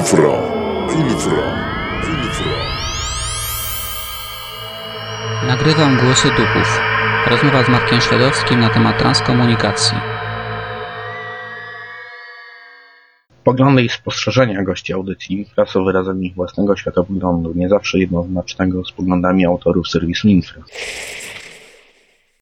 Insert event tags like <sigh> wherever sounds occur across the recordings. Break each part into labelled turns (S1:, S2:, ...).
S1: Infra, infra, infra.
S2: Nagrywam głosy duchów. Rozmowa z Markiem Szwedowskim na temat transkomunikacji.
S3: Poglądy i spostrzeżenia gości audycji Infra są wyrazem ich własnego światopoglądu, nie zawsze jednoznacznego z poglądami autorów serwisu Infra.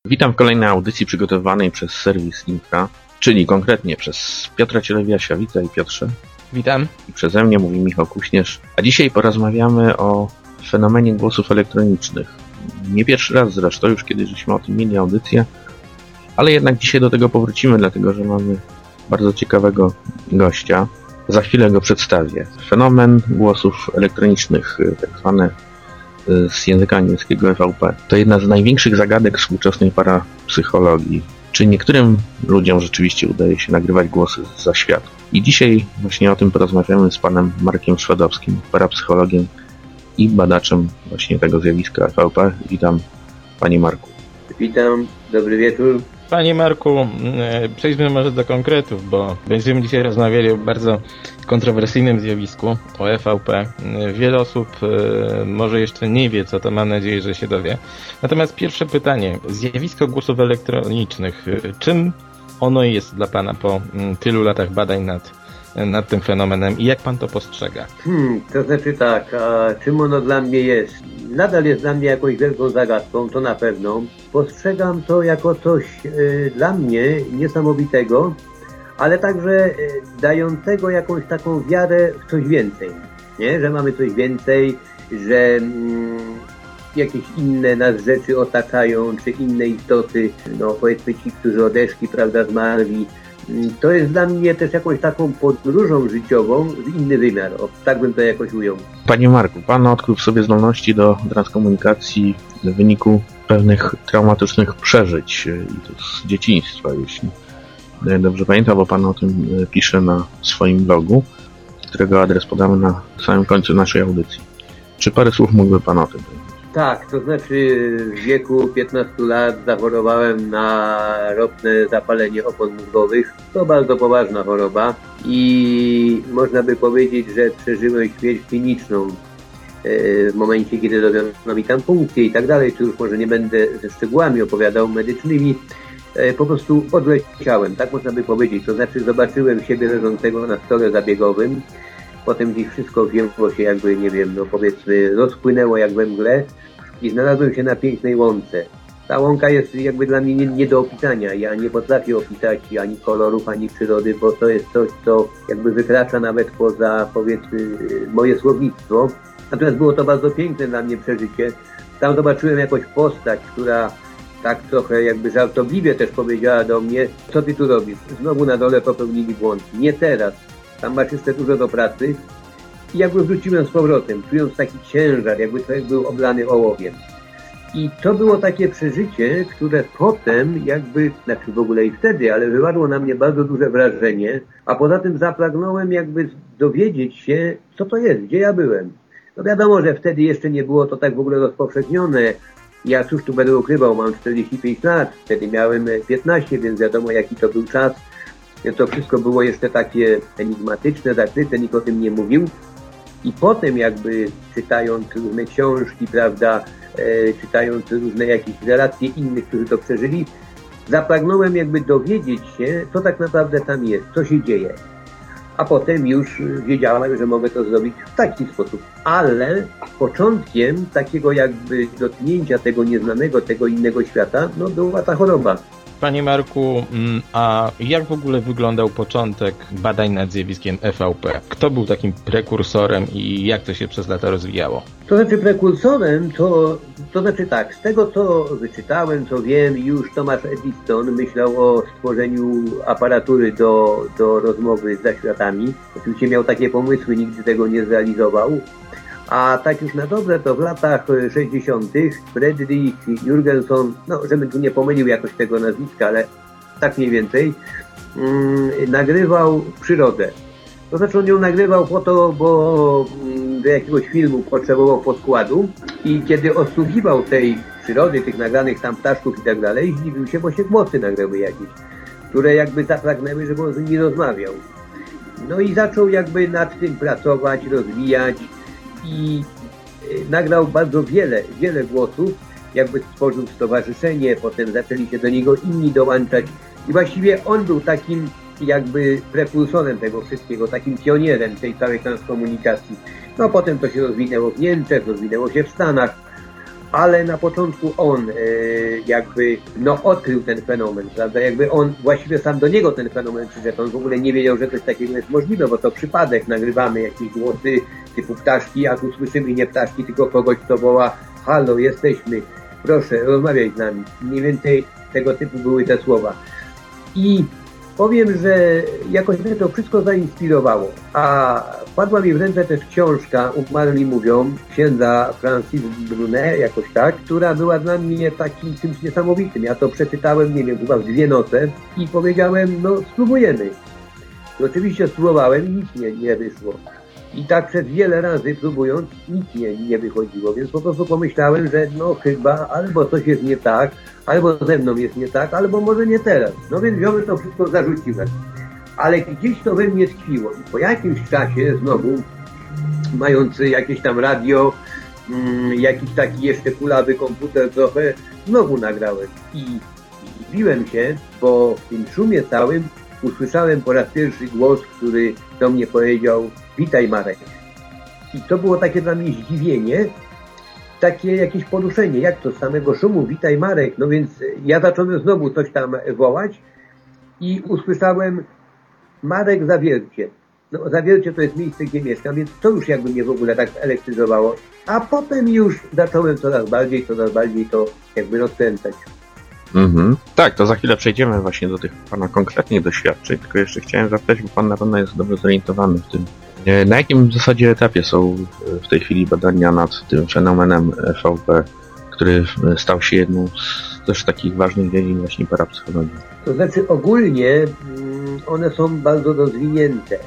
S3: Witam w kolejnej audycji przygotowanej przez serwis Infra, czyli konkretnie przez Piotra Cielewiasia. Witaj Piotrze.
S4: Witam.
S3: I przeze mnie mówi Michał Kuśnierz. A dzisiaj porozmawiamy o fenomenie głosów elektronicznych. Nie pierwszy raz zresztą, już kiedyś żeśmy o tym mieli audycję, ale jednak dzisiaj do tego powrócimy, dlatego że mamy bardzo ciekawego gościa. Za chwilę go przedstawię. Fenomen głosów elektronicznych, tak zwane y, z języka angielskiego EVP, to jedna z największych zagadek współczesnej parapsychologii. Czy niektórym ludziom rzeczywiście udaje się nagrywać głosy za świat? I dzisiaj właśnie o tym porozmawiamy z panem Markiem Szwedowskim, parapsychologiem i badaczem właśnie tego zjawiska EVP. Witam panie Marku.
S5: Witam, dobry wieczór.
S4: Panie Marku, e, przejdźmy może do konkretów, bo będziemy dzisiaj rozmawiali o bardzo kontrowersyjnym zjawisku, o EVP. E, Wiele osób e, może jeszcze nie wie, co to mam nadzieję, że się dowie. Natomiast pierwsze pytanie. Zjawisko głosów elektronicznych. Czym ono jest dla Pana po tylu latach badań nad, nad tym fenomenem i jak Pan to postrzega?
S5: Hmm, to znaczy tak, czym ono dla mnie jest? Nadal jest dla mnie jakąś wielką zagadką, to na pewno. Postrzegam to jako coś e, dla mnie niesamowitego, ale także e, dającego jakąś taką wiarę w coś więcej. Nie? Że mamy coś więcej, że mm, jakieś inne nas rzeczy otaczają, czy inne istoty, no powiedzmy ci, którzy odeszli, prawda, zmarli. Mm, To jest dla mnie też jakąś taką podróżą życiową w inny wymiar. O, tak bym to jakoś ujął.
S3: Panie Marku, pan odkrył w sobie zdolności do transkomunikacji w wyniku pewnych traumatycznych przeżyć e, z dzieciństwa, jeśli dobrze pamiętam, bo pan o tym e, pisze na swoim blogu, którego adres podamy na samym końcu naszej audycji. Czy parę słów mógłby pan o tym?
S5: Tak, to znaczy w wieku 15 lat zachorowałem na ropne zapalenie opon mózgowych. To bardzo poważna choroba i można by powiedzieć, że przeżyłem śmierć kliniczną w momencie, kiedy robiono mi tam punkcje i tak dalej, czy już może nie będę ze szczegółami opowiadał medycznymi. E, Po prostu odleciałem, tak można by powiedzieć. To znaczy zobaczyłem siebie leżącego na stole zabiegowym, potem gdzieś wszystko wzięło się jakby, nie wiem, no powiedzmy rozpłynęło jak we mgle i znalazłem się na pięknej łące. Ta łąka jest jakby dla mnie nie, nie do opisania. Ja nie potrafię opisać ani kolorów, ani przyrody, bo to jest coś, co jakby wykracza nawet poza, powiedzmy, moje słownictwo. Natomiast było to bardzo piękne dla mnie przeżycie. Tam zobaczyłem jakąś postać, która tak trochę jakby żartobliwie też powiedziała do mnie, co ty tu robisz? Znowu na dole popełnili błąd. Nie teraz. Tam masz jeszcze dużo do pracy. I jakby wróciłem z powrotem, czując taki ciężar, jakby człowiek był oblany ołowiem. I to było takie przeżycie, które potem jakby, znaczy w ogóle i wtedy, ale wywarło na mnie bardzo duże wrażenie, a poza tym zapragnąłem jakby dowiedzieć się, co to jest, gdzie ja byłem. No wiadomo, że wtedy jeszcze nie było to tak w ogóle rozpowszechnione. Ja cóż tu będę ukrywał, mam 45 lat, wtedy miałem 15, więc wiadomo jaki to był czas. To wszystko było jeszcze takie enigmatyczne, zakryte, nikt o tym nie mówił. I potem jakby czytając różne książki, prawda, e, czytając różne jakieś relacje innych, którzy to przeżyli, zapragnąłem jakby dowiedzieć się, co tak naprawdę tam jest, co się dzieje. A potem już wiedziałem, że mogę to zrobić w taki sposób. Ale początkiem takiego jakby dotknięcia tego nieznanego, tego innego świata, no była ta choroba.
S4: Panie Marku, mm, a jak w ogóle wyglądał początek badań nad zjawiskiem EVP? Kto był takim prekursorem i jak to się przez lata rozwijało?
S5: To znaczy prekursorem, to, to znaczy tak, z tego co wyczytałem, co wiem, już Thomas Edison myślał o stworzeniu aparatury do, do rozmowy z zaświatami. Oczywiście miał takie pomysły, nigdy tego nie zrealizował. A tak już na dobre, to w latach 60. Friedrich Jurgenson, no żebym tu nie pomylił jakoś tego nazwiska, ale tak mniej więcej, mm, nagrywał przyrodę. To znaczy on ją nagrywał po to, bo mm, do jakiegoś filmu potrzebował podkładu i kiedy odsłuchiwał tej przyrody, tych nagranych tam ptaszków i tak dalej, zdziwił się, bo się głosy nagrały jakieś, które jakby zapragnęły, żeby on z nimi rozmawiał. No i zaczął jakby nad tym pracować, rozwijać i y, nagrał bardzo wiele, wiele głosów, jakby stworzył stowarzyszenie, potem zaczęli się do niego inni dołączać i właściwie on był takim jakby prepulsorem tego wszystkiego, takim pionierem tej całej transkomunikacji. No potem to się rozwinęło w Niemczech, rozwinęło się w Stanach, ale na początku on e, jakby no, odkrył ten fenomen, prawda? Jakby on właściwie sam do niego ten fenomen przyszedł. On w ogóle nie wiedział, że coś takiego jest możliwe, bo to przypadek, nagrywamy jakieś głosy typu ptaszki, a tu słyszymy nie ptaszki, tylko kogoś, kto woła halo, jesteśmy, proszę, rozmawiaj z nami. Mniej więcej tego typu były te słowa. I powiem, że jakoś mnie to wszystko zainspirowało. A wpadła mi w ręce też książka Umarli mówią, księdza Francis Brunet, jakoś tak, która była dla mnie takim czymś niesamowitym. Ja to przeczytałem, nie wiem, chyba w dwie noce i powiedziałem, no spróbujemy. I oczywiście spróbowałem i nic nie, nie wyszło. I tak przez wiele razy próbując, nic nie, nie wychodziło, więc po prostu pomyślałem, że no chyba albo coś jest nie tak, albo ze mną jest nie tak, albo może nie teraz. No więc wziąłem to wszystko, zarzuciłem. Ale gdzieś to we mnie tkwiło i po jakimś czasie znowu, mając jakieś tam radio, mm, jakiś taki jeszcze kulawy komputer trochę, znowu nagrałem i zdziwiłem się, bo w tym szumie całym usłyszałem po raz pierwszy głos, który do mnie powiedział witaj Marek. I to było takie dla mnie zdziwienie, takie jakieś poruszenie, jak to z samego szumu, witaj Marek. No więc ja zacząłem znowu coś tam wołać i usłyszałem Marek Zawiercie. No Zawiercie to jest miejsce, gdzie mieszkam, więc to już jakby mnie w ogóle tak elektryzowało. A potem już zacząłem coraz bardziej, coraz bardziej to jakby rozkręcać.
S3: Mhm. Tak, to za chwilę przejdziemy właśnie do tych Pana konkretnych doświadczeń, tylko jeszcze chciałem zapytać, bo Pan na pewno jest dobrze zorientowany w tym. E, Na jakim w zasadzie etapie są e, w tej chwili badania nad tym fenomenem VP, który e, stał się jedną z też takich ważnych dziedzin właśnie parapsychologii?
S5: To znaczy ogólnie mm, one są bardzo rozwinięte.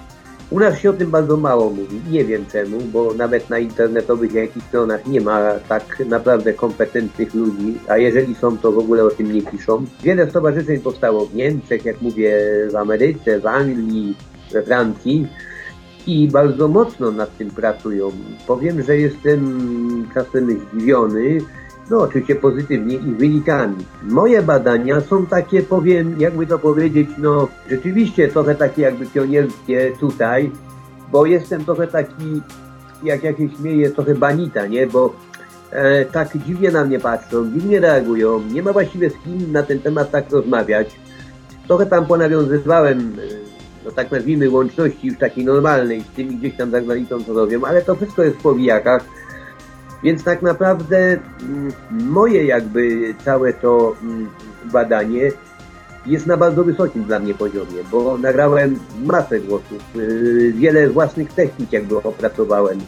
S5: U nas się o tym bardzo mało mówi. Nie wiem czemu, bo nawet na internetowych jakichś stronach nie ma tak naprawdę kompetentnych ludzi, a jeżeli są, to w ogóle o tym nie piszą. Wiele stowarzyszeń powstało w Niemczech, jak mówię, w Ameryce, w Anglii, we Francji i bardzo mocno nad tym pracują. Powiem, że jestem czasem zdziwiony, no oczywiście pozytywnie ich wynikami. Moje badania są takie, powiem, jakby to powiedzieć, no rzeczywiście trochę takie jakby pionierskie tutaj, bo jestem trochę taki, jak ja się śmieję, trochę banita, nie, bo e, tak dziwnie na mnie patrzą, dziwnie reagują, nie ma właściwie z kim na ten temat tak rozmawiać. Trochę tam ponawiązywałem, e, no tak nazwijmy, łączności już takiej normalnej z tymi gdzieś tam za co robią, ale to wszystko jest w powijakach. Więc tak naprawdę mm, moje jakby całe to mm, badanie jest na bardzo wysokim dla mnie poziomie, bo nagrałem masę głosów, yy, wiele własnych technik jakby opracowałem.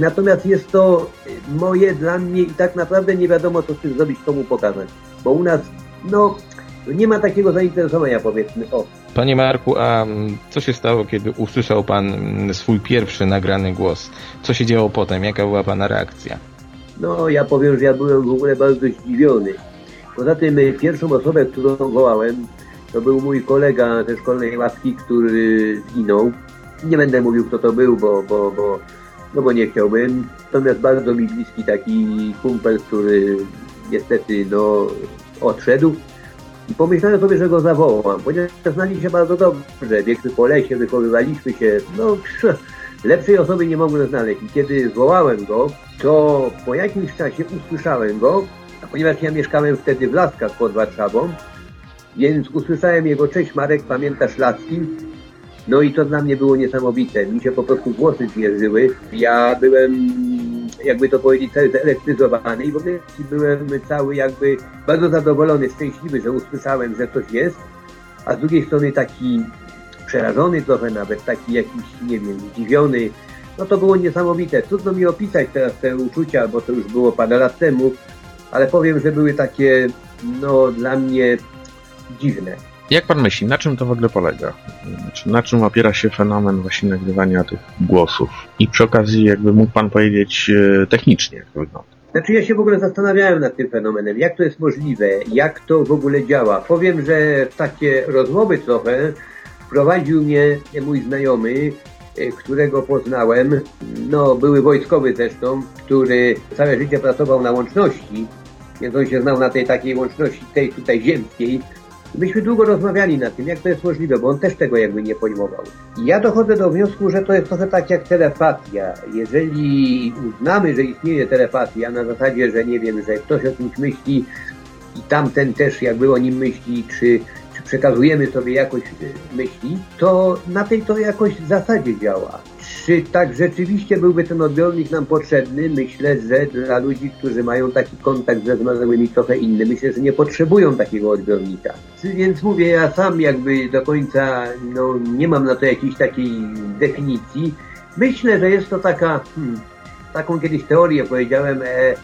S5: Natomiast jest to moje dla mnie i tak naprawdę nie wiadomo co z tym zrobić, komu pokazać. Bo u nas, no, nie ma takiego zainteresowania powiedzmy, o,
S4: Panie Marku, a mm, co się stało, kiedy usłyszał Pan swój pierwszy nagrany głos? Co się działo potem? Jaka była Pana reakcja?
S5: No, ja powiem, że ja byłem w ogóle bardzo zdziwiony. Poza tym y, pierwszą osobę, którą wołałem, to był mój kolega ze szkolnej łaski, który zginął. Nie będę mówił, kto to był, bo, bo, bo, no bo nie chciałbym. Natomiast bardzo mi bliski taki kumpel, który niestety no, odszedł. I pomyślałem sobie, że go zawołam, ponieważ znali się bardzo dobrze. Biegły po lesie, wychowywaliśmy się. No, <laughs> lepszej osoby nie mogłem znaleźć. I kiedy zwołałem go, to po jakimś czasie usłyszałem go, a ponieważ ja mieszkałem wtedy w Laskach pod Warszawą, więc usłyszałem jego cześć Marek, pamiętasz Laski? No i to dla mnie było niesamowite. Mi się po prostu włosy zwierzyły. Ja byłem, jakby to powiedzieć, cały zelektryzowany i w ogóle byłem cały jakby bardzo zadowolony, szczęśliwy, że usłyszałem, że coś jest, a z drugiej strony taki przerażony trochę nawet, taki jakiś, nie wiem, zdziwiony. No to było niesamowite. Trudno mi opisać teraz te uczucia, bo to już było parę lat temu, ale powiem, że były takie, no dla mnie dziwne.
S3: Jak Pan myśli, na czym to w ogóle polega? Znaczy, na czym opiera się fenomen właśnie nagrywania tych głosów? I przy okazji jakby mógł Pan powiedzieć e, technicznie, jak to wygląda?
S5: Znaczy ja się w ogóle zastanawiałem nad tym fenomenem, jak to jest możliwe, jak to w ogóle działa. Powiem, że takie rozmowy trochę wprowadził mnie mój znajomy, e, którego poznałem, no były wojskowy zresztą, który całe życie pracował na łączności, więc on się znał na tej takiej łączności, tej tutaj ziemskiej. Myśmy długo rozmawiali na tym, jak to jest możliwe, bo on też tego jakby nie pojmował. I ja dochodzę do wniosku, że to jest trochę tak jak telepatia. Jeżeli uznamy, że istnieje telepatia na zasadzie, że nie wiem, że ktoś o kimś myśli i tamten też jakby o nim myśli, czy, czy przekazujemy sobie jakoś y, myśli, to na tej to jakoś zasadzie działa. Czy tak rzeczywiście byłby ten odbiornik nam potrzebny? Myślę, że dla ludzi, którzy mają taki kontakt ze zmarłymi trochę inny, myślę, że nie potrzebują takiego odbiornika. Więc mówię, ja sam jakby do końca no, nie mam na to jakiejś takiej definicji. Myślę, że jest to taka, hmm, taką kiedyś teorię powiedziałem, e,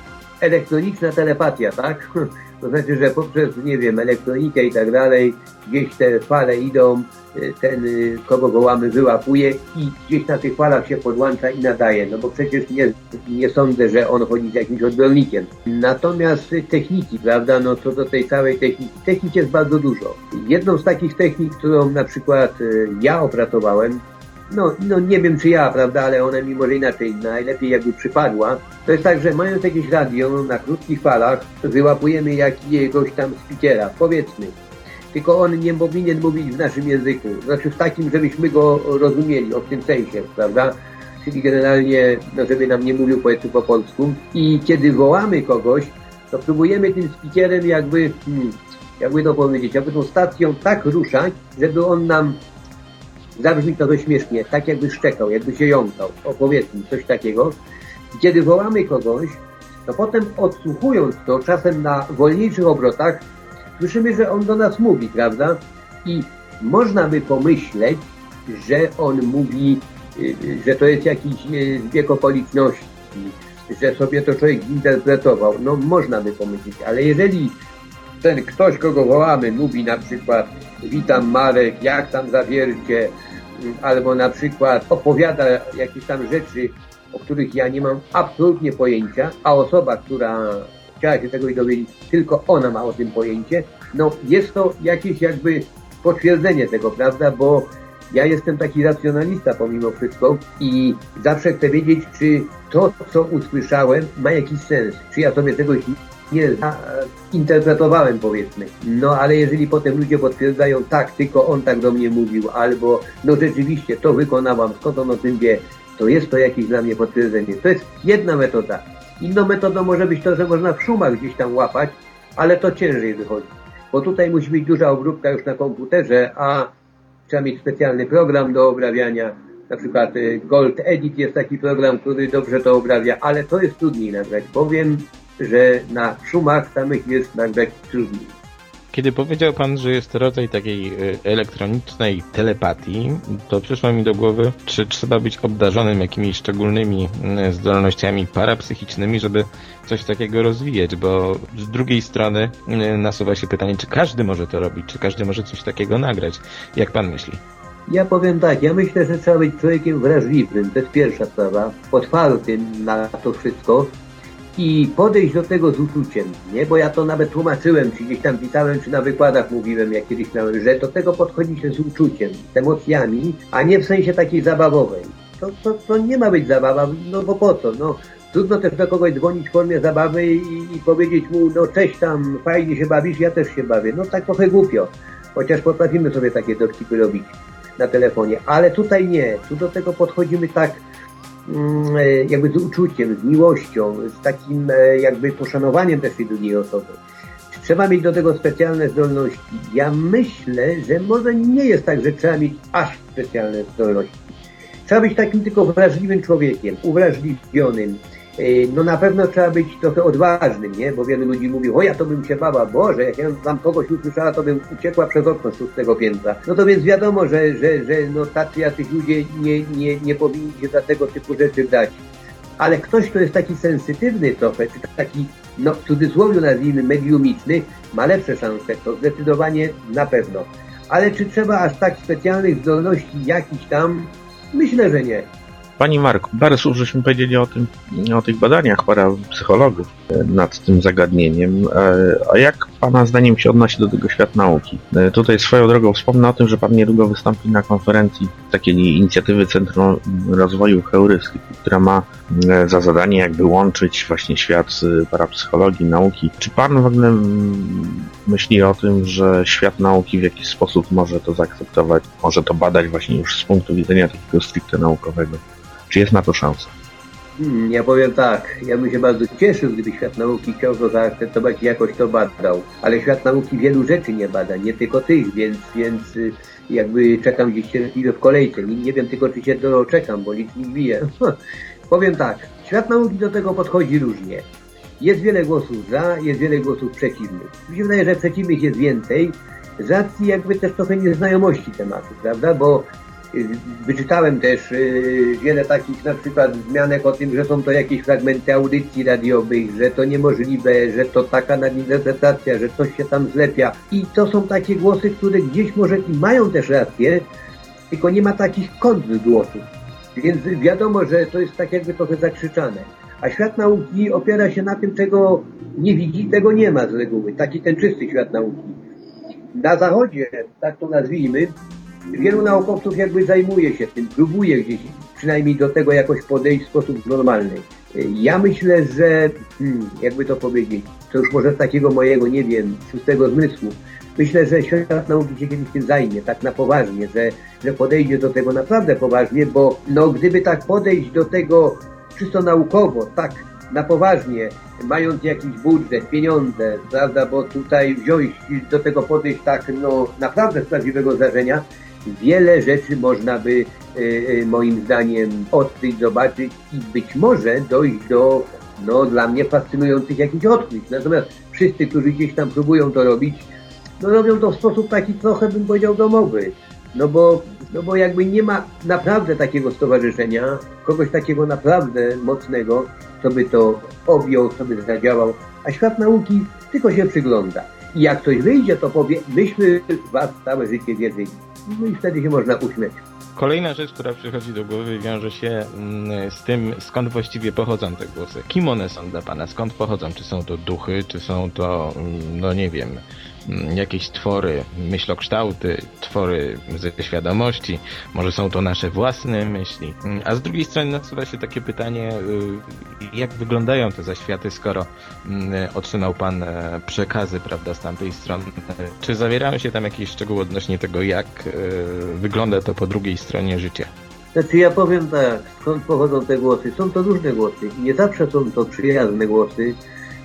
S5: elektroniczna telepatia, tak? <laughs> To znaczy, że poprzez, nie wiem, elektronikę i tak dalej, gdzieś te fale idą, y, ten, y, kogo gołamy, wyłapuje i gdzieś na tych falach się podłącza i nadaje. No bo przecież nie, nie sądzę, że on chodzi z jakimś odbiornikiem. Natomiast techniki, prawda, no co do tej całej techniki, technik jest bardzo dużo. Jedną z takich technik, którą na przykład y, ja opracowałem, no, no nie wiem czy ja, prawda, ale ona mi może inaczej najlepiej jakby przypadła. To jest tak, że mając jakieś radio na krótkich falach, wyłapujemy jakiegoś tam speakera, powiedzmy. Tylko on nie powinien mówić w naszym języku, znaczy w takim, żebyśmy go rozumieli, o tym sensie, prawda? Czyli generalnie, no żeby nam nie mówił powiedzmy po polsku. I kiedy wołamy kogoś, to próbujemy tym speakerem jakby, hmm, jakby to powiedzieć, jakby tą stacją tak ruszać, żeby on nam zabrzmi to śmiesznie, tak jakby szczekał, jakby się jąkał, opowiedzmy, coś takiego. Kiedy wołamy kogoś, to potem odsłuchując to, czasem na wolniejszych obrotach, słyszymy, że on do nas mówi, prawda? I można by pomyśleć, że on mówi, y, że to jest jakiś y, zbieg okoliczności, że sobie to człowiek zinterpretował. No można by pomyśleć, ale jeżeli ten ktoś, kogo wołamy, mówi na przykład witam Marek, jak tam zawiercie, albo na przykład opowiada jakieś tam rzeczy, o których ja nie mam absolutnie pojęcia, a osoba, która chciała się tego dowiedzieć, tylko ona ma o tym pojęcie, no jest to jakieś jakby potwierdzenie tego, prawda, bo ja jestem taki racjonalista pomimo wszystko i zawsze chcę wiedzieć, czy to, co usłyszałem, ma jakiś sens, czy ja sobie tego nie interpretowałem powiedzmy. No ale jeżeli potem ludzie potwierdzają, tak, tylko on tak do mnie mówił, albo no rzeczywiście to wykonałam, skąd on o tym wie, to jest to jakieś dla mnie potwierdzenie. To jest jedna metoda. Inną metodą może być to, że można w szumach gdzieś tam łapać, ale to ciężej wychodzi. Bo tutaj musi być duża obróbka już na komputerze, a trzeba mieć specjalny program do obrabiania. Na przykład y, Gold Edit jest taki program, który dobrze to obrawia, ale to jest trudniej nagrać. Powiem, że na szumach samych jest nagrać trudniej.
S4: Kiedy powiedział Pan, że jest rodzaj takiej y, elektronicznej telepatii, to przyszło mi do głowy, czy trzeba być obdarzonym jakimiś szczególnymi y, zdolnościami parapsychicznymi, żeby coś takiego rozwijać, bo z drugiej strony y, nasuwa się pytanie, czy każdy może to robić, czy każdy może coś takiego nagrać. Jak Pan myśli?
S5: Ja powiem tak, ja myślę, że trzeba być człowiekiem wrażliwym, to jest pierwsza sprawa, otwartym na to wszystko, i podejść do tego z uczuciem, nie? Bo ja to nawet tłumaczyłem, czy gdzieś tam pisałem, czy na wykładach mówiłem, jak kiedyś miałem, że do tego podchodzi się z uczuciem, z emocjami, a nie w sensie takiej zabawowej. To, to, to nie ma być zabawa, no bo po co, no. Trudno też do kogoś dzwonić w formie zabawy i, i powiedzieć mu, no cześć tam, fajnie się bawisz, ja też się bawię. No tak trochę głupio, chociaż potrafimy sobie takie dowcipy robić na telefonie, ale tutaj nie, tu do tego podchodzimy tak, jakby z uczuciem, z miłością, z takim e, jakby poszanowaniem też tej drugiej osoby. Czy trzeba mieć do tego specjalne zdolności? Ja myślę, że może nie jest tak, że trzeba mieć aż specjalne zdolności. Trzeba być takim tylko wrażliwym człowiekiem, uwrażliwionym, E, no na pewno trzeba być trochę odważnym, nie? Bo wielu ludzi mówi, o ja to bym się bała, Boże, jak ja tam kogoś usłyszała, to bym uciekła przez okno z szóstego piętra. No to więc wiadomo, że, że, że no tacy jacyś ludzie nie, nie, nie powinni się za tego typu rzeczy dać. Ale ktoś, kto jest taki sensytywny trochę, czy taki, no w cudzysłowie nazwijmy mediumiczny, ma lepsze szanse, to zdecydowanie na pewno. Ale czy trzeba aż tak specjalnych zdolności jakichś tam? Myślę, że nie.
S3: Pani Marku, parę słów żeśmy powiedzieli o, tym, o tych badaniach parapsychologów e, nad tym zagadnieniem. E, a jak Pan Pana zdaniem się odnosi do tego świat nauki? E, Tutaj swoją drogą wspomnę o tym, że Pan niedługo wystąpi na konferencji takiej inicjatywy Centrum Rozwoju Heurystyki, która ma za zadanie jakby łączyć właśnie świat parapsychologii, nauki. Czy Pan w ogóle myśli o tym, że świat nauki w jakiś sposób może to zaakceptować, może to badać właśnie już z punktu widzenia takiego stricte naukowego? Czy jest na to szansa?
S5: Hmm, ja powiem tak, ja bym się bardzo cieszył, gdyby świat nauki chciał to zaakceptować i jakoś to badał. Ale świat nauki wielu rzeczy nie bada, nie tylko tych, więc, więc y, jakby czekam gdzieś cierpliwie w kolejce. Nie, nie wiem tylko, czy się doczekam, bo licznik bije. <laughs> powiem tak, świat nauki do tego podchodzi różnie. Jest wiele głosów za, jest wiele głosów przeciwnych. Mi się wydaje, że przeciwnych jest więcej, z racji jakby też trochę nieznajomości tematu, prawda? Bo wyczytałem też y, wiele takich na przykład wzmianek o tym, że są to jakieś fragmenty audycji radiowych, że to niemożliwe, że to taka nadinterpretacja, że coś się tam zlepia. I to są takie głosy, które gdzieś może i mają też rację, tylko nie ma takich kontrgłosów. Więc wiadomo, że to jest tak jakby trochę zakrzyczane. A świat nauki opiera się na tym, czego nie widzi, tego nie ma z reguły. Taki ten czysty świat nauki. Na zachodzie, tak to nazwijmy, wielu naukowców jakby zajmuje się tym, próbuje gdzieś przynajmniej do tego jakoś podejść w sposób normalny. Ja myślę, że, hmm, jakby to powiedzieć, to już może z takiego mojego, nie wiem, szóstego zmysłu, myślę, że świat nauki się kiedyś tym zajmie, tak na poważnie, że, że podejdzie do tego naprawdę poważnie, bo no gdyby tak podejść do tego czysto naukowo, tak na poważnie, mając jakiś budżet, pieniądze, prawda, bo tutaj wziąć do tego podejść tak, no naprawdę z prawdziwego zdarzenia, wiele rzeczy można by e, e, moim zdaniem odkryć, zobaczyć i być może dojść do, no dla mnie fascynujących jakichś odkryć. Natomiast wszyscy, którzy gdzieś tam próbują to robić, no robią to w sposób taki trochę bym powiedział domowy. No bo, no bo jakby nie ma naprawdę takiego stowarzyszenia, kogoś takiego naprawdę mocnego, co by to objął, co by zadziałał, a świat nauki tylko się przygląda. I jak ktoś wyjdzie, to powie, myśmy was całe życie wierzyli. No i wtedy się można uśmiać.
S4: Kolejna rzecz, która przychodzi do głowy, wiąże się mm, z tym, skąd właściwie pochodzą te głosy. Kim one są dla Pana? Skąd pochodzą? Czy są to duchy, czy są to, mm, no nie wiem, jakieś twory, myślokształty, twory ze świadomości, może są to nasze własne myśli. Mm, A z drugiej strony nasuwa się takie pytanie, y, jak wyglądają te zaświaty, skoro mm, otrzymał Pan e, przekazy, prawda, z tamtej strony. Czy zawierają się tam jakieś szczegóły odnośnie tego, jak e, wygląda to po drugiej stronie życia?
S5: Znaczy ja powiem tak, skąd pochodzą te głosy? Są to różne głosy nie zawsze są to przyjazne głosy,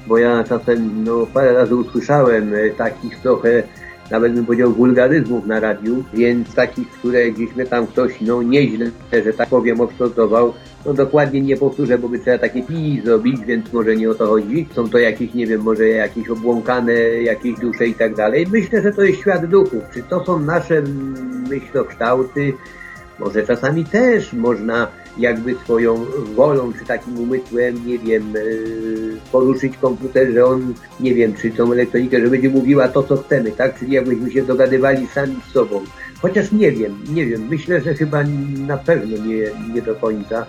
S5: bo ja czasem no, parę razy usłyszałem e, takich trochę, nawet bym powiedział, wulgaryzmów na radiu, więc takich, które gdzieś mnie tam ktoś, no nieźle, że tak powiem, obszkodował, no dokładnie nie powtórzę, bo by trzeba takie pi zrobić, więc może nie o to chodzi. Są to jakieś, nie wiem, może jakieś obłąkane, jakieś dusze i tak dalej. Myślę, że to jest świat duchów. Czy to są nasze mm, myślokształty? Może czasami też można jakby swoją wolą, czy takim umysłem, nie wiem, yy, poruszyć komputer, że on, nie wiem, czy tą elektronikę, że będzie mówiła to, co chcemy, tak? Czyli jakbyśmy się dogadywali sami z sobą. Chociaż nie wiem, nie wiem, myślę, że chyba na pewno nie, nie do końca.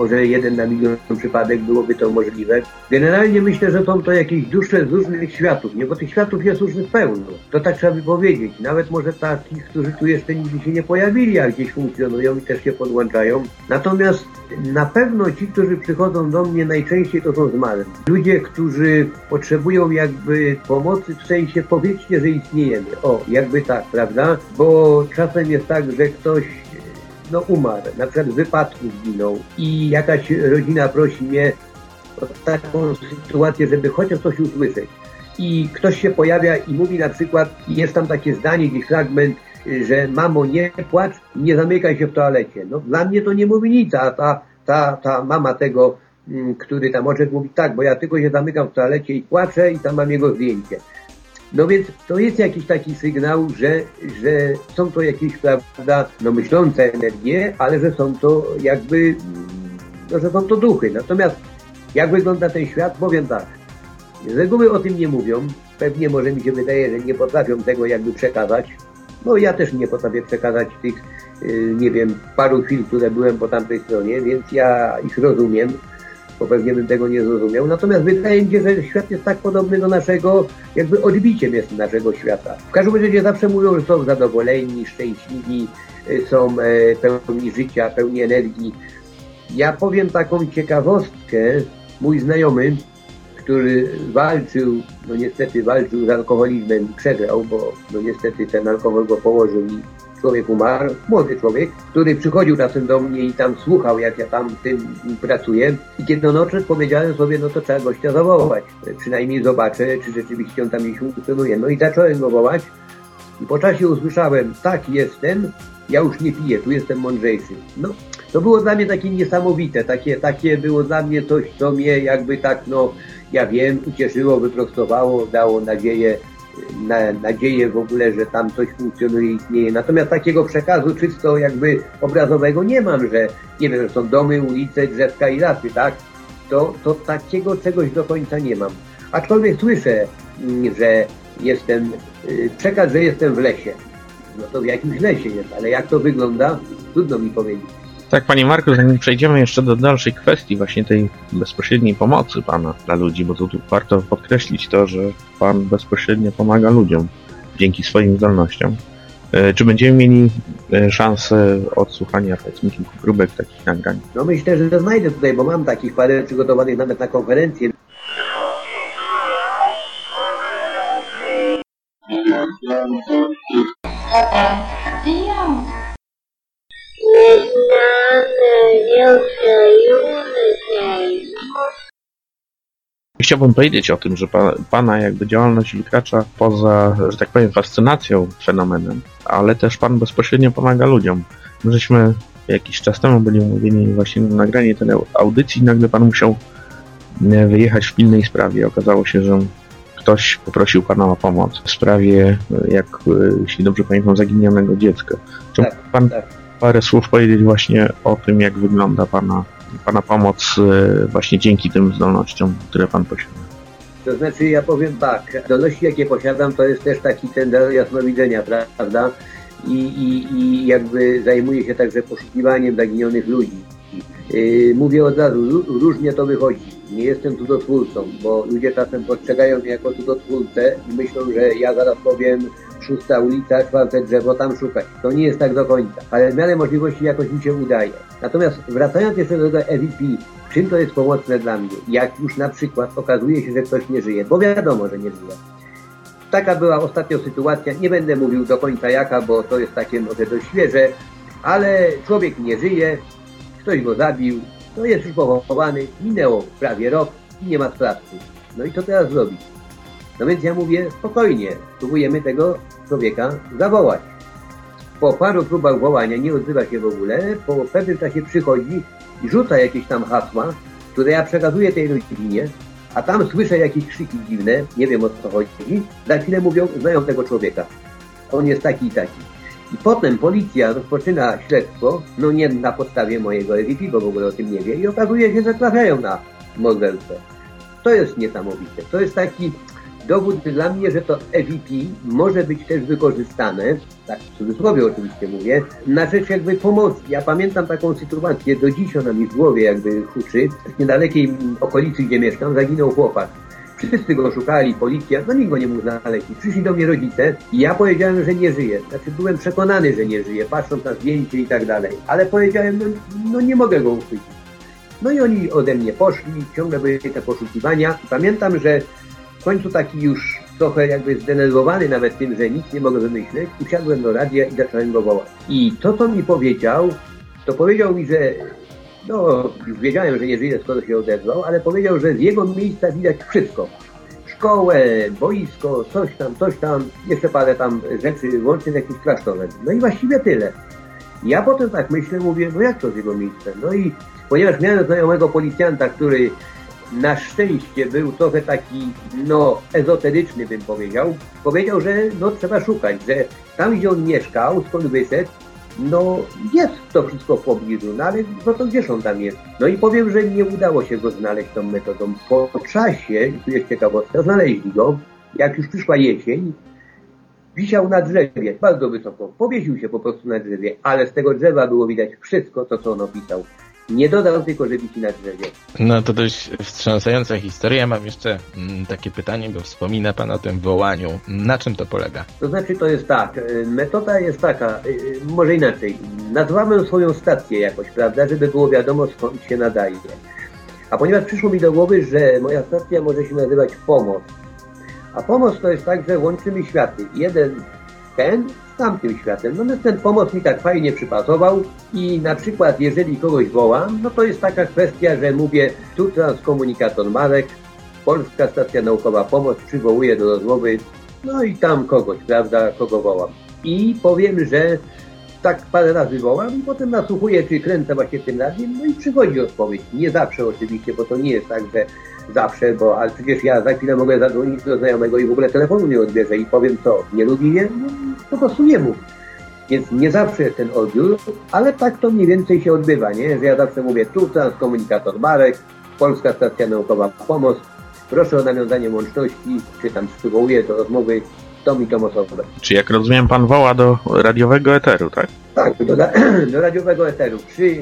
S5: Może jeden na milion przypadek byłoby to możliwe. Generalnie myślę, że są to jakieś dusze z różnych światów, nie? Bo tych światów jest różnych pełno. To tak trzeba by powiedzieć. Nawet może takich, którzy tu jeszcze nigdy się nie pojawili, a gdzieś funkcjonują i też się podłączają. Natomiast na pewno ci, którzy przychodzą do mnie najczęściej to są zmarli. Ludzie, którzy potrzebują jakby pomocy w sensie powiedzcie, że istniejemy. O, jakby tak, prawda? Bo czasem jest tak, że ktoś no umarł, na przykład w wypadku zginął i jakaś rodzina prosi mnie o taką sytuację, żeby chociaż coś usłyszeć. I ktoś się pojawia i mówi na przykład, jest tam takie zdanie, gdzieś fragment, że mamo nie płacz, nie zamykaj się w toalecie. No dla mnie to nie mówi nic, a ta, ta, ta mama tego, mm, który tam oczek mówi tak, bo ja tylko się zamykam w toalecie i płaczę i tam mam jego zdjęcie. No więc to jest jakiś taki sygnał, że, że są to jakieś, prawda, no myślące energie, ale że są to jakby, no że są to duchy. Natomiast jak wygląda ten świat, powiem tak. Z reguły o tym nie mówią. Pewnie może mi się wydaje, że nie potrafią tego jakby przekazać. No ja też nie potrafię przekazać tych, yy, nie wiem, paru chwil, które byłem po tamtej stronie, więc ja ich rozumiem. Bo pewnie bym tego nie zrozumiał. Natomiast wydaje mi się, że świat jest tak podobny do naszego, jakby odbiciem jest naszego świata. W każdym razie zawsze mówią, że są zadowoleni, szczęśliwi, y, są e, pełni życia, pełni energii. Ja powiem taką ciekawostkę. Mój znajomy, który walczył, no niestety walczył z alkoholizmem przegrał, bo no niestety ten alkohol go położył i człowiek umarł, młody człowiek, który przychodził czasem do mnie i tam słuchał, jak ja tam tym pracuję. I kiedy on odszedł, powiedziałem sobie, no to trzeba gościa zawołać. Przynajmniej zobaczę, czy rzeczywiście on tam gdzieś funkcjonuje. No i zacząłem go wołać i po czasie usłyszałem, tak jestem, ja już nie piję, tu jestem mądrzejszy. No, to było dla mnie takie niesamowite, takie, takie było dla mnie coś, co mnie jakby tak, no, ja wiem, ucieszyło, wyprostowało, dało nadzieję, na, nadzieję w ogóle, że tam coś funkcjonuje, istnieje. Natomiast takiego przekazu czysto jakby obrazowego nie mam, że nie wiem, że są domy, ulice, drzewka i lasy, tak? To, to takiego czegoś do końca nie mam. Aczkolwiek słyszę, mm, że jestem, y, przekaz, że jestem w lesie. No to w jakimś lesie jest, ale jak to wygląda, trudno mi powiedzieć.
S3: Tak, Panie Marku, zanim przejdziemy jeszcze do dalszej kwestii właśnie tej bezpośredniej pomocy Pana dla ludzi, bo tu, tu warto podkreślić to, że Pan bezpośrednio pomaga ludziom dzięki swoim zdolnościom. E, Czy będziemy mieli e, szansę odsłuchania powiedzmy kilku próbek takich nagrań?
S5: No myślę, że znajdę tutaj, bo mam takich parę przygotowanych nawet na konferencję.
S3: Chciałbym powiedzieć o tym, że pa, Pana jakby działalność wykracza poza, że tak powiem, fascynacją fenomenem, ale też Pan bezpośrednio pomaga ludziom. My żeśmy jakiś czas temu byli umówieni właśnie na nagranie tej audycji, nagle Pan musiał e, wyjechać w pilnej sprawie. Okazało się, że ktoś poprosił Pana o pomoc w sprawie, e, jak, e, jeśli dobrze pamiętam, zaginionego dziecka. Czy
S5: Tak,
S3: Pan
S5: tak.
S3: Parę słów powiedzieć właśnie o tym, jak wygląda Pana, pana pomoc e, właśnie dzięki tym zdolnościom, które Pan posiada?
S5: To znaczy ja powiem tak, zdolności jakie posiadam to jest też taki ten dar jasnowidzenia, prawda? I, i, I jakby zajmuję się także poszukiwaniem zaginionych ludzi. Yy, mówię od razu, ró- różnie to wychodzi. Nie jestem cudotwórcą, bo ludzie czasem postrzegają mnie jako cudotwórcę i myślą, że ja zaraz powiem szósta ulica, czwarte drzewo, tam szukać. To nie jest tak do końca, ale w miarę możliwości jakoś mi się udaje. Natomiast wracając jeszcze do tego EVP, czym to jest pomocne dla mnie? Jak już na przykład okazuje się, że ktoś nie żyje, bo wiadomo, że nie żyje. Taka była ostatnio sytuacja, nie będę mówił do końca jaka, bo to jest takie może dość świeże, ale człowiek nie żyje, ktoś go zabił, to jest już pochowany, minęło prawie rok i nie ma sprawcy. No i co teraz zrobić? No więc ja mówię, spokojnie, próbujemy tego człowieka zawołać. Po paru próbach wołania nie odzywa się w ogóle, po pewnym czasie przychodzi i rzuca jakieś tam hasła, które ja przekazuję tej rodzinie, a tam słyszę jakieś krzyki dziwne, nie wiem o co chodzi, za chwilę mówią, znają tego człowieka. On jest taki i taki. I potem policja rozpoczyna śledztwo, no nie na podstawie mojego EVP, bo w ogóle o tym nie wie, i okazuje się, że trafiają na morderstwo. To jest niesamowite. To jest taki dowód dla mnie, że to EVP może być też wykorzystane, tak w cudzysłowie oczywiście mówię, na rzecz jakby pomocy. Ja pamiętam taką sytuację, do dziś ona mi w głowie jakby huczy. W niedalekiej okolicy, gdzie mieszkam, zaginął chłopak. Wszyscy go szukali, policja, no nikt go nie mógł znaleźć. Przyszli do mnie rodzice i ja powiedziałem, że nie żyje. Znaczy byłem przekonany, że nie żyje, patrząc na zdjęcie i tak dalej. Ale powiedziałem, no, no nie mogę go uchwycić. No i oni ode mnie poszli, ciągle były te poszukiwania. Pamiętam, że w końcu taki już trochę jakby zdenerwowany nawet tym, że nic nie mogę wymyśleć, usiadłem do radia i zacząłem go wołać. I to, co mi powiedział, to powiedział mi, że no, już wiedziałem, że nie żyje, skoro się odezwał, ale powiedział, że z jego miejsca widać wszystko. Szkołę, boisko, coś tam, coś tam, jeszcze parę tam rzeczy, łącznie z jakimś klasztorem. No i właściwie tyle. Ja potem tak myślę, mówię, no jak to z jego miejscem? No i ponieważ miałem znajomego policjanta, który na szczęście był trochę taki, no, ezoteryczny bym powiedział, powiedział, że no trzeba szukać, że tam gdzie on mieszkał, skąd wyszedł, no jest to wszystko w pobliżu, no ale no to gdzież on tam jest? No i powiem, że nie udało się go znaleźć tą metodą. Po czasie, tu jest ciekawostka, znaleźli go, jak już przyszła jesień, wisiał na drzewie, bardzo wysoko, powiesił się po prostu na drzewie, ale z tego drzewa było widać wszystko to, co on opisał. Nie dodał tylko, że wisi na drzewie.
S4: No to dość wstrząsająca historia. Mam jeszcze mm, takie pytanie, bo wspomina Pan o tym wołaniu. Na czym to polega?
S5: To znaczy to jest tak, y, metoda jest taka, y, y, może inaczej, nazwałem swoją stację jakoś, prawda, żeby było wiadomo skąd się nadaje. A ponieważ przyszło mi do głowy, że moja stacja może się nazywać Pomoc, a pomoc to jest tak, że łączymy światy. Jeden ten tamtym światem. No więc ten pomoc mi tak fajnie przypasował i na przykład jeżeli kogoś wołam, no to jest taka kwestia, że mówię tu transkomunikator Marek, Polska Stacja Naukowa Pomoc przywołuje do rozmowy, no i tam kogoś, prawda, kogo wołam. I powiem, że tak parę razy wołam i potem nasłuchuję, czy kręcę właśnie tym radiem, no i przychodzi odpowiedź. Nie zawsze oczywiście, bo to nie jest tak, że zawsze, bo ale przecież ja za chwilę mogę zadzwonić do znajomego i w ogóle telefonu nie odbierze i powiem co, nie lubi mnie? No, po prostu nie mów. Więc nie zawsze jest ten odbiór, ale tak to mniej więcej się odbywa, nie? Że ja zawsze mówię tu transkomunikator Marek, Polska Stacja Naukowa Pomoc, proszę o nawiązanie łączności, czy tam przywołuję do rozmowy tą i tą osobę.
S3: Czy jak rozumiem, pan woła do radiowego eteru, tak?
S5: Tak, do, <clears throat> do radiowego eteru. Przy,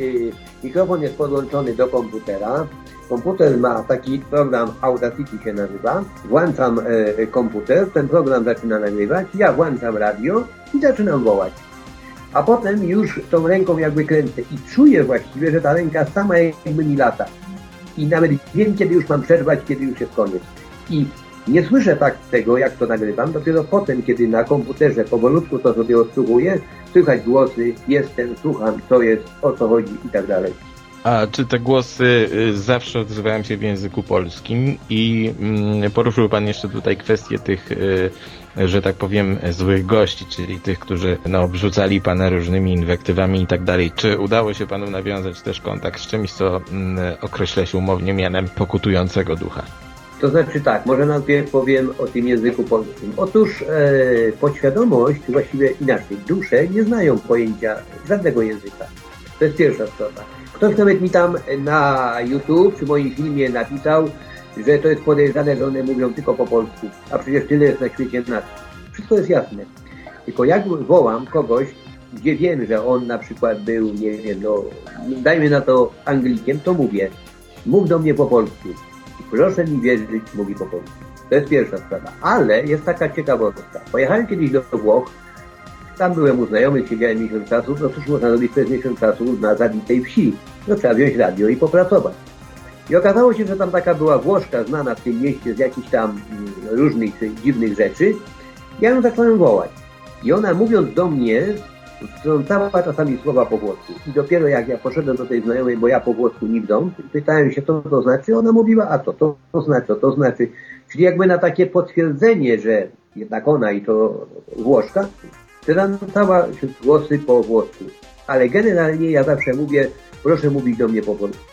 S5: mikrofon jest podłączony do komputera. Komputer ma taki program Audacity się nazywa. Włączam e, komputer, ten program zaczyna nagrywać, ja włączam radio i zaczynam wołać. A potem już tą ręką jakby kręcę i czuję właściwie, że ta ręka sama jakby mi lata. I nawet wiem, kiedy już mam przerwać, kiedy już jest koniec. I nie słyszę tak tego, jak to nagrywam, dopiero potem, kiedy na komputerze powolutku to sobie odsłuchuję, słychać głosy, jestem, słucham, co jest, o co chodzi i tak dalej.
S4: A czy te głosy y, zawsze odzywają się w języku polskim? I mm, poruszył Pan jeszcze tutaj kwestię tych, y, że tak powiem, złych gości, czyli tych, którzy no, obrzucali Pana różnymi inwektywami i tak dalej. Czy udało się Panu nawiązać też kontakt z czymś, co mm, określa się umownie mianem pokutującego ducha?
S5: To znaczy tak, może najpierw powiem o tym języku polskim. Otóż e, podświadomość, właściwie inaczej, dusze nie znają pojęcia żadnego języka. To jest pierwsza sprawa. Ktoś nawet mi tam na YouTube przy moim filmie napisał, że to jest podejrzane, że one mówią tylko po polsku, a przecież tyle jest na świecie nas. Wszystko jest jasne. Tylko jak wołam kogoś, gdzie wiem, że on na przykład był, nie wiem, no, dajmy na to Anglikiem, to mówię, mów do mnie po polsku. Proszę mi wierzyć, mówi po polsku. To jest pierwsza sprawa. Ale jest taka ciekawostka. Pojechałem kiedyś do Włoch, tam byłem u znajomych, siedziałem miesiąc czasu, no cóż można robić przez miesiąc czasu na zabitej wsi. No trzeba wziąć radio i popracować. I okazało się, że tam taka była Włoszka znana w tym mieście z jakichś tam mm, różnych dziwnych rzeczy. Ja ją zacząłem wołać. I ona mówiąc do mnie, wtrącała czasami słowa po włosku. I dopiero jak ja poszedłem do tej znajomej, bo ja po włosku nie wdąc, pytałem się, co to znaczy, ona mówiła, a to, to, to znaczy, to, to znaczy. Czyli jakby na takie potwierdzenie, że jednak ona i to Włoszka, wtrącała głosy po włosku. Ale generalnie ja zawsze mówię, proszę mówić do mnie po polsku.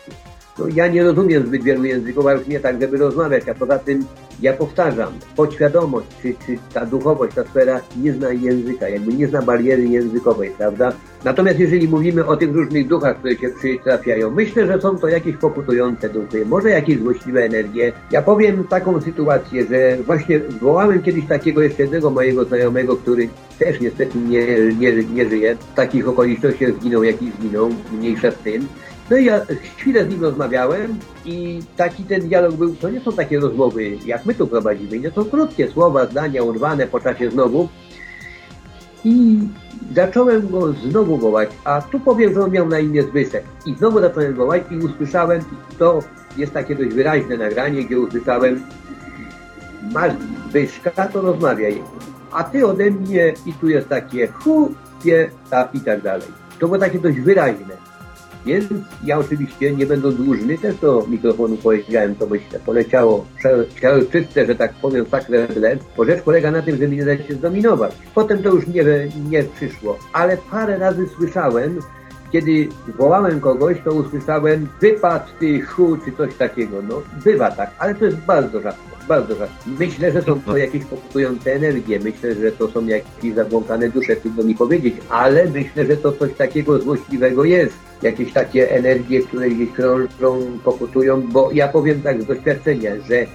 S5: No, ja nie rozumiem zbyt wielu języków, a już nie tak, żeby rozmawiać, a poza tym ja powtarzam, podświadomość, czy, czy ta duchowość, ta sfera nie zna języka, jakby nie zna bariery językowej, prawda? Natomiast jeżeli mówimy o tych różnych duchach, które się przytrafiają, myślę, że są to jakieś pokutujące duchy, może jakieś złośliwe energie. Ja powiem taką sytuację, że właśnie wołałem kiedyś takiego jeszcze jednego mojego znajomego, który też niestety nie, nie, nie żyje. W takich okolicznościach zginął, jaki zginął, mniejsza z tym. No i ja chwilę z nim rozmawiałem i taki ten dialog był, to nie są takie rozmowy, jak my tu prowadzimy, nie są krótkie słowa, zdania urwane po czasie znowu. I zacząłem go znowu wołać, a tu powiem, że on miał na imię Zbyszek. I znowu zacząłem wołać i usłyszałem, to jest takie dość wyraźne nagranie, gdzie usłyszałem masz Zbyszka, to rozmawiaj. A ty ode mnie i tu jest takie hu, pie, ta i tak dalej. To było takie dość wyraźne. Więc ja oczywiście, nie będąc dłużny, też do mikrofonu powiedziałem, by się poleciało czyste, że tak powiem, sakreble, bo rzecz polega na tym, że mnie da się zdominować. Potem to już nie, nie przyszło, ale parę razy słyszałem, kiedy wołałem kogoś, to usłyszałem wypad ty chu, czy coś takiego. No, bywa tak, ale to jest bardzo rzadko, bardzo rzadko. Myślę, że są to jakieś pokutujące energie, myślę, że to są jakieś zabłąkane dusze, trudno mi powiedzieć, ale myślę, że to coś takiego złośliwego jest. Jakieś takie energie, które gdzieś krążą, pokutują, bo ja powiem tak z doświadczenia, że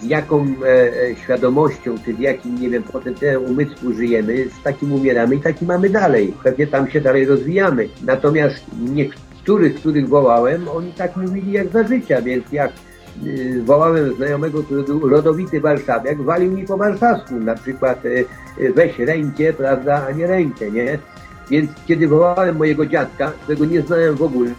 S5: z jaką e, e, świadomością, czy z jakim, nie wiem, potencjałem umysłu żyjemy, z takim umieramy i taki mamy dalej. Pewnie tam się dalej rozwijamy. Natomiast których, których wołałem, oni tak mówili jak za życia, więc jak y, wołałem znajomego, który był rodowity warszawiak, walił mi po warszawsku, na przykład y, y, weź rękę, prawda, a nie rękę, nie? Więc kiedy wołałem mojego dziadka, którego nie znałem w ogóle,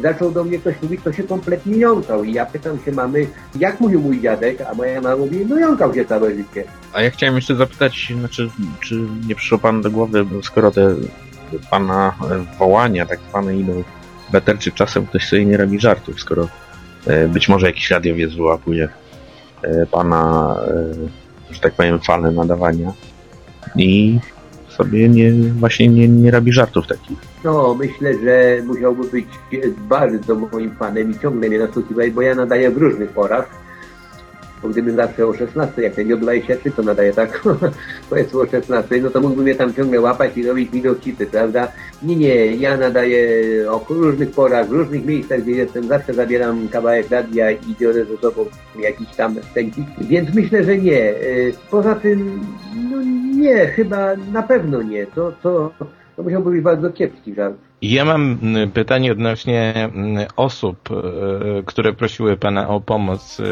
S5: zaczął do mnie ktoś mówić, to się kompletnie jąkał. I ja pytam się mamy, jak mówił mój dziadek, a moja mama mówi, no jąkał się całe życie.
S3: A ja chciałem jeszcze zapytać, znaczy, czy nie przyszło pan do głowy, skoro te pana wołania tak zwane idą beter, czy czasem ktoś sobie nie robi żartów, skoro e, być może jakiś radiowiec wyłapuje e, pana, e, że tak powiem, falę nadawania i sobie nie, właśnie nie, nie robi żartów takich.
S5: No, myślę, że musiałby być bardzo moim fanem i ciągle mnie nasłuchiwać, bo ja nadaję w różnych porach. Bo gdybym zawsze o 16, jak ten J23 to nadaje tak, <laughs> powiedzmy o 16, no to mógłby mnie tam ciągle łapać i robić mi dowcipy, prawda? Nie, nie, ja nadaję o różnych porach, w różnych miejscach, gdzie jestem, zawsze zabieram kawałek radia i biorę ze sobą jakiś tam stęki, więc myślę, że nie. Y, Poza tym, no nie, chyba na pewno nie. To, to, to musiałby być bardzo kiepski żart.
S4: Ja mam mm, pytanie odnośnie mm, osób, które prosiły Pana o pomoc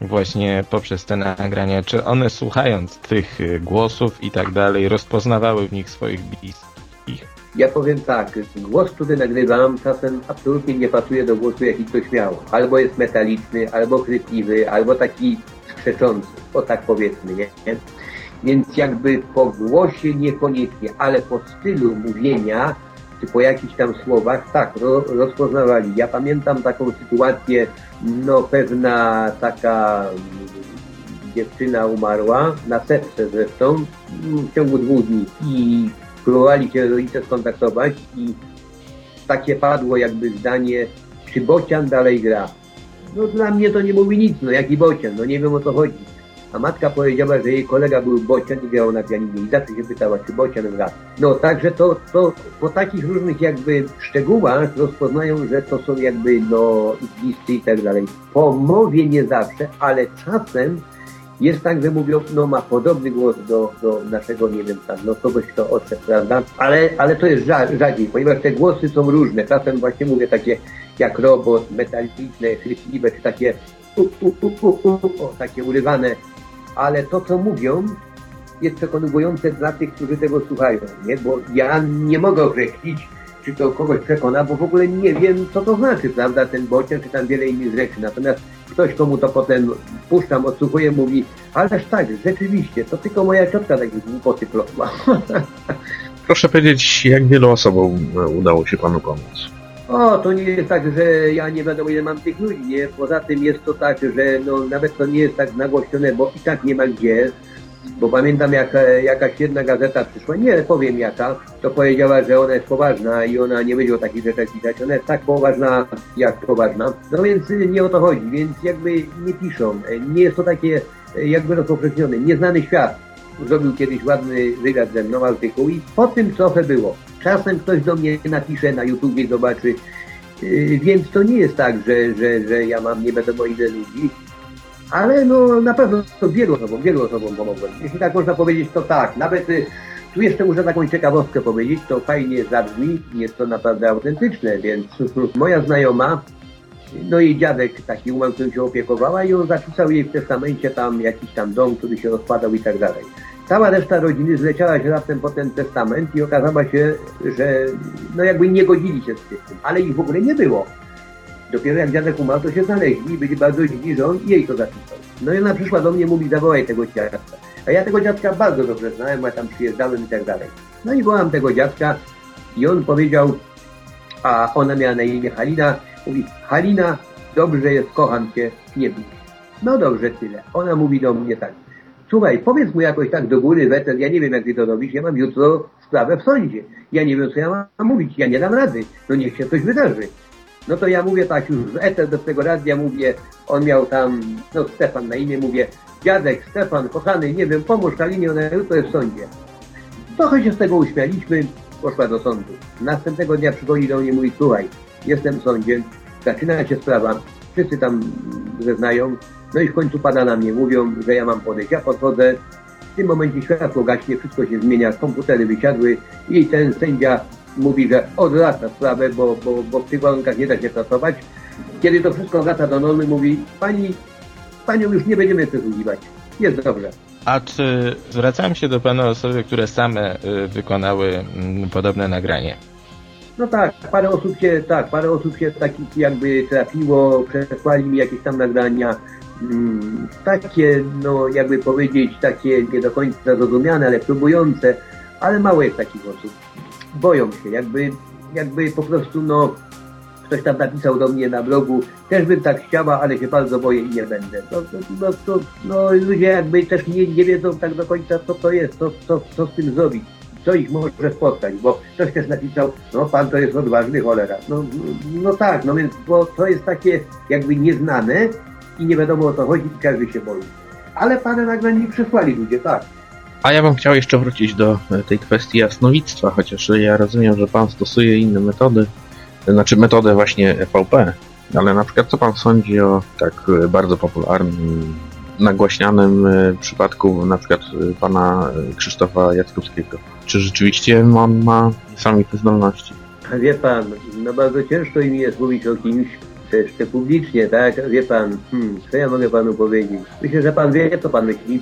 S4: właśnie poprzez te nagrania. Czy one słuchając tych e, głosów i tak dalej rozpoznawały w nich swoich bliskich?
S5: Ja powiem tak, głos, który nagrywam, czasem absolutnie nie pasuje do głosu, jaki ktoś miał. Albo jest metaliczny, albo chrypliwy, albo taki skrzeczący, o tak powiedzmy, nie? Więc jakby po głosie niekoniecznie, ale po stylu mówienia, czy po jakichś tam słowach, tak, ro, rozpoznawali. Ja pamiętam taką sytuację, no pewna taka mm, dziewczyna umarła, na setce zresztą, mm, w ciągu dwóch dni i próbowali się rodzice skontaktować i takie padło jakby zdanie, czy Bocian dalej gra. No dla mnie to nie mówi nic, no jaki Bocian, no nie wiem o co chodzi. A matka powiedziała, że jej kolega był Bocian i grał na pianinie i zawsze się pytała, czy Bocian gra. No także to, to po takich różnych jakby szczegółach rozpoznają, że to są jakby no bliscy i tak dalej. Po mowie nie zawsze, ale czasem jest tak, że mówią, no ma podobny głos do, do naszego, nie wiem, tam, no kogoś, kto odszedł, prawda? Ale, ale to jest rza- rzadziej, ponieważ te głosy są różne. Czasem właśnie mówię takie jak robot, metaliczne, chrypliwe, czy takie u, u, u, u, u, o, takie urywane. Ale to, co mówią, jest przekonujące dla tych, którzy tego słuchają, nie? Bo ja nie mogę określić, czy to kogoś przekona, bo w ogóle nie wiem, co to znaczy, prawda, ten bocian, czy tam wiele innych rzeczy. Natomiast ktoś, komu to potem puszczam, odsłuchuję, mówi, ależ tak, rzeczywiście, to tylko moja ciotka takie głupoty plotła. <laughs>
S3: Proszę powiedzieć, jak wielu osobom udało się panu pomóc?
S5: O, to nie jest tak, że ja nie wiadomo ile mam tych ludzi, nie? Poza tym jest to tak, że no, nawet to nie jest tak nagłośnione, bo i tak nie ma gdzie. Bo pamiętam jak e, jakaś jedna gazeta przyszła, nie powiem jaka, to powiedziała, że ona jest poważna i ona nie będzie o takich rzeczach pisać. Ona jest tak poważna, jak poważna. No więc y, nie o to chodzi, więc jakby nie piszą. E, Nie jest to takie e, jakby rozpowszechnione. Nieznany świat zrobił kiedyś ładny wywiad ze mną, artykuł i po tym trochę było. Czasem ktoś do mnie napisze na YouTubie zobaczy, Yy, więc to nie jest tak, że, że, że ja mam nie wiadomo ile ludzi, ale no na pewno to wielu osobom, wielu osobom pomogłem. Jeśli tak można powiedzieć, to tak. Nawet y, tu jeszcze muszę taką ciekawostkę powiedzieć, to fajnie zabrzmi, jest to naprawdę autentyczne, więc <laughs> moja znajoma, no jej dziadek taki umarł, którym się opiekowała i on zapisał jej w testamencie tam jakiś tam dom, który się rozpadał i tak dalej. Cała reszta rodziny zleciała się raptem po ten testament i okazało się, że no jakby nie godzili się z tym, ale ich w ogóle nie było. Dopiero jak dziadek umarł, to się znaleźli i byli bardzo źli, że on jej to zapisał. No i ona przyszła do mnie, mówi, zawołaj tego dziadka. A ja tego dziadka bardzo dobrze znałem, ja tam przyjeżdżałem i tak dalej. No i wołam tego dziadka i on powiedział, a ona miała na imię Halina, mówi, Halina, dobrze jest, kocham cię, nie bij. No dobrze, tyle. Ona mówi do mnie tak, słuchaj, powiedz mu jakoś tak do góry, wetel, ja nie wiem jak ty to robisz, ja mam jutro sprawę w sądzie. Ja nie wiem co ja mam mówić, ja nie dam rady, no niech się coś wydarzy. No to ja mówię tak już w eter do tego radia mówię, on miał tam, no Stefan na imię, mówię, dziadek, Stefan, kochany, nie wiem, pomóż Kalinie, ona jutro jest w sądzie. Trochę się z tego uśmialiśmy, poszła do sądu. Następnego dnia przychodzi do mnie i mówi, słuchaj, jestem w sądzie, zaczyna się sprawa, wszyscy tam zeznają, no i w końcu pada na mnie, mówią, że ja mam podejść. Ja podchodzę, w tym momencie światło gaśnie, wszystko się zmienia, komputery wysiadły i ten sędzia mówi, że odwraca sprawę, bo, bo, bo w tych warunkach nie da się pracować. Kiedy to wszystko wraca do normy, mówi, pani, panią już nie będziemy przesłuchiwać. Jest dobrze.
S4: A czy zwracałem się do pana osoby, które same y, wykonały mm, podobne nagranie?
S5: No tak, parę osób się, tak, parę osób się takich jakby trafiło, przesłali mi jakieś tam nagrania, takie, no jakby powiedzieć, takie nie do końca zrozumiane, ale próbujące, ale mało jest takich osób. Boją się, jakby, jakby po prostu, no, ktoś tam napisał do mnie na blogu, też bym tak chciała, ale się bardzo boję i nie będę. No, no, no ludzie jakby też nie, nie wiedzą tak do końca, co to jest, co, co, co z tym zrobić co ich może spotkać, bo ktoś też napisał, no pan to jest odważny cholera. No, no tak, no więc, bo to jest takie jakby nieznane i nie wiadomo o co chodzi i każdy się boi. Ale pana nagle nie przysłali ludzie, tak.
S3: A ja bym chciał jeszcze wrócić do e, tej kwestii jasnowictwa, chociaż ja rozumiem, że pan stosuje inne metody, znaczy metodę właśnie EVP, ale na przykład co pan sądzi o tak e, bardzo popularnym, nagłaśnianym e, przypadku na przykład pana Krzysztofa Jackowskiego? Czy rzeczywiście on ma niesamowite zdolności?
S5: Wie pan, no bardzo ciężko mi jest mówić o kimś, jeszcze publicznie, tak? Wie pan, hmm, co ja mogę panu powiedzieć? Myślę, że pan wie, co pan myśli,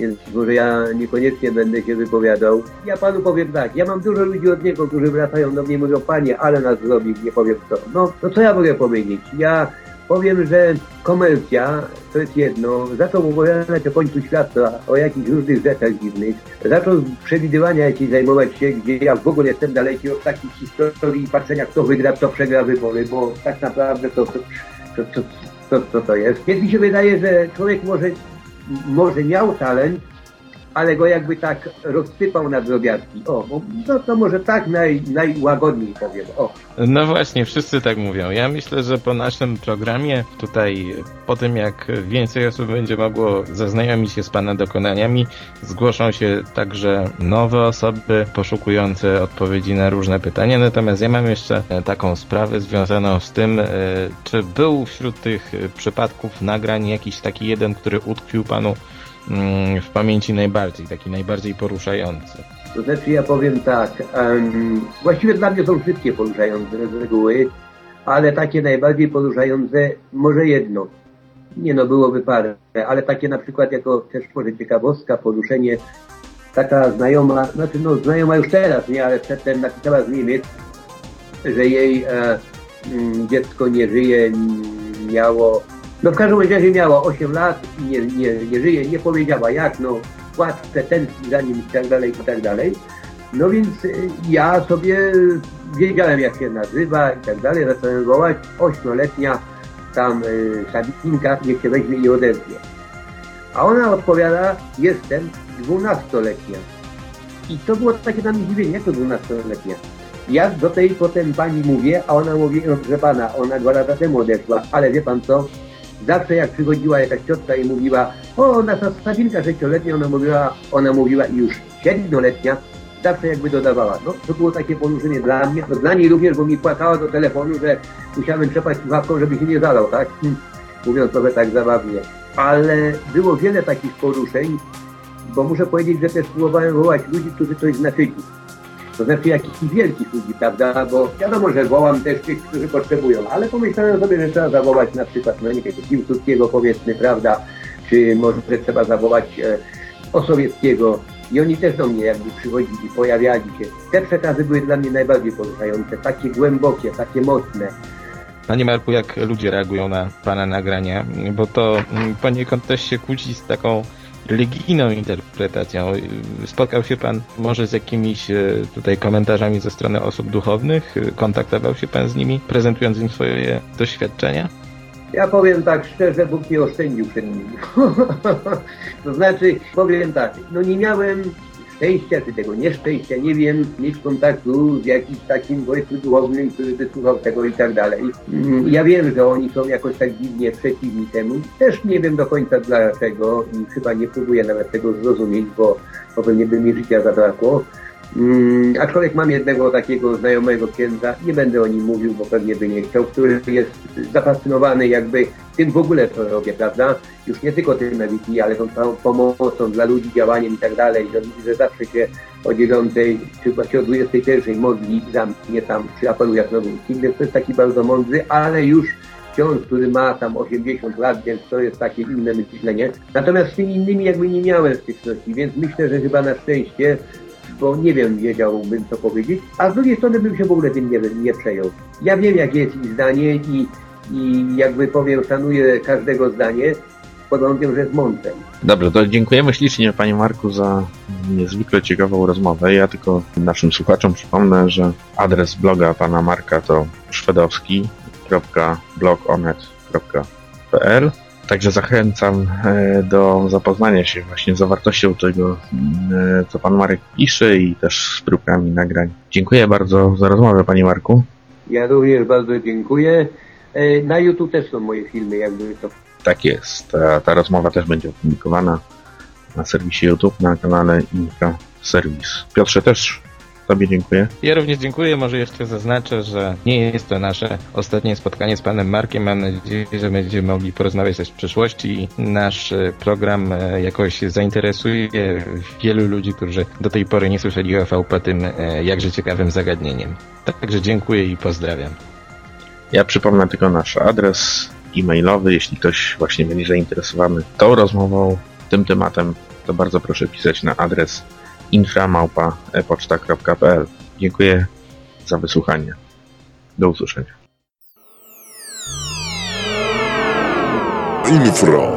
S5: więc może ja niekoniecznie będę się wypowiadał. Ja panu powiem tak, ja mam dużo ludzi od niego, którzy wracają do mnie i mówią, panie, ale nas zrobił, nie powiem co. No, no co ja mogę powiedzieć? Ja powiem, że komercja to jest jedno, zaczął opowiadać o końcu świata, o jakichś różnych rzeczach dziwnych, zaczął przewidywania jakieś zajmować się, gdzie ja w ogóle jestem daleki od takich historii i patrzenia, kto wygra, kto przegra wybory, bo tak naprawdę to, to, to, to, to, to, to jest. Więc mi się wydaje, że człowiek może, może miał talent, ale go jakby tak rozsypał na drobiazgi. O, no to może tak naj, najłagodniej powiem. O.
S4: No właśnie, wszyscy tak mówią. Ja myślę, że po naszym programie, tutaj po tym jak więcej osób będzie mogło zaznajomić się z Pana dokonaniami, zgłoszą się także nowe osoby poszukujące odpowiedzi na różne pytania. Natomiast ja mam jeszcze e, taką sprawę związaną z tym, e, czy był wśród tych e, przypadków nagrań jakiś taki jeden, który utkwił Panu w pamięci najbardziej, taki najbardziej poruszający.
S5: To znaczy ja powiem tak, em, właściwie dla mnie są wszystkie poruszające z reguły, ale takie najbardziej poruszające, może jedno. Nie no, byłoby parę, ale takie na przykład jako też może ciekawostka, poruszenie, taka znajoma, znaczy no znajoma już teraz, nie, ale przedtem napisała z Niemiec, że jej e, mm, dziecko nie żyje, mm, miało, no w każdym razie miało 8 lat nie, nie, nie żyje, nie powiedziała jak, no płatce tęskni za nim i tak dalej, i tak dalej. No więc y, ja sobie wiedziałem jak się nazywa i tak dalej, zacząłem wołać, ośmioletnia tam y, Sabinka, niech się weźmie i odezwie. A ona odpowiada, jestem dwunastoletnia. I to było takie dla mnie zdziwienie, jak to dwunastoletnia? Ja do tej potem pani mówię, a ona mówi, no proszę pana, ona dwa lata temu odeszła, ale wie pan co? Zawsze jak przychodziła jakaś ciotka i mówiła, o nasza Sabinka sześcioletnia, ona mówiła, ona mówiła i już siedmioletnia, zawsze jakby dodawała. No to było takie poruszenie dla mnie, no dla niej również, bo mi płakała do telefonu, że musiałem trzepać słuchawką, żeby się nie zalał, tak? <laughs> Mówiąc trochę tak zabawnie. Ale było wiele takich poruszeń, bo muszę powiedzieć, że też próbowałem wołać ludzi, którzy coś znaczyli. To znaczy jakichś wielkich ludzi, prawda? Bo wiadomo, że wołam też tych, którzy potrzebują, ale pomyślałem sobie, że trzeba zawołać na przykład, no nie Piłsudskiego powiedzmy, prawda? Czy może trzeba zawołać e, Osowieckiego. I oni też do mnie jakby przychodzili, pojawiali się. Te przekazy były dla mnie najbardziej poruszające, takie głębokie, takie mocne.
S4: Panie Marku, jak ludzie reagują na Pana nagrania? Bo to mm, poniekąd też się kłóci z taką religijną interpretacją. Spotkał się Pan może z jakimiś e, tutaj komentarzami ze strony osób duchownych? Kontaktował się Pan z nimi, prezentując im swoje doświadczenia?
S5: Ja powiem tak szczerze, Bóg mnie oszczędził przed nimi. <laughs> to znaczy, powiem tak, no nie miałem szczęścia, czy tego nieszczęścia, nie wiem, mieć kontaktu z jakimś takim wojsku duchownym, który by słuchał tego i tak dalej. Mm, Ja wiem, że oni są jakoś tak dziwnie przeciwni temu. Też nie wiem do końca dlaczego i chyba nie próbuję nawet tego zrozumieć, bo, bo pewnie by mi życia zabrakło. Mm, aczkolwiek mam jednego takiego znajomego księdza, nie będę o nim mówił, bo pewnie by nie chciał, który jest zafascynowany jakby tym w ogóle, co robię, prawda? Już nie tylko tym MVP, ale tą całą pomocą dla ludzi, działaniem i tak dalej. On mówi, że zawsze się o 9 czy właśnie o 21 modli, zamknie tam, apeluje jak nowym więc to jest taki bardzo mądry, ale już ksiądz, który ma tam 80 lat, więc to jest takie inne myślenie. Natomiast z tymi innymi jakby nie miałem styczności, więc myślę, że chyba na szczęście, bo nie wiem, wiedziałbym co powiedzieć, a z drugiej strony bym się w ogóle tym nie, nie przejął. Ja wiem, jakie jest ich zdanie i, i jakby powiem, szanuję każdego zdanie, pod warunkiem, że jest mądrem.
S3: Dobrze, to dziękujemy ślicznie Panie Marku za niezwykle ciekawą rozmowę. Ja tylko naszym słuchaczom przypomnę, że adres bloga Pana Marka to szwedowski.blogonet.pl Także zachęcam e, do zapoznania się właśnie z zawartością tego, e, co Pan Marek pisze i też z próbkami nagrań. Dziękuję bardzo za rozmowę, Panie Marku.
S5: Ja również bardzo dziękuję. E, Na YouTube też są moje filmy, jakby to
S3: Tak jest. Ta, ta rozmowa też będzie opublikowana na serwisie YouTube, na kanale Infra Service. Piotrze też Tobie dziękuję.
S4: Ja również dziękuję. Może jeszcze zaznaczę, że nie jest to nasze ostatnie spotkanie z panem Markiem. Mam nadzieję, że będziemy mogli porozmawiać też w przyszłości i nasz e, program e, jakoś zainteresuje wielu ludzi, którzy do tej pory nie słyszeli o VP tym e, jakże ciekawym zagadnieniem. Także dziękuję i pozdrawiam.
S3: Ja przypomnę tylko nasz adres e-mailowy. Jeśli ktoś właśnie będzie zainteresowany tą rozmową, tym tematem, to bardzo proszę pisać na adres inframałpa.poczta.pl. Dziękuję za wysłuchanie. Do usłyszenia.
S1: Infra.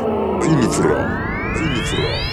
S1: Infra. Infra.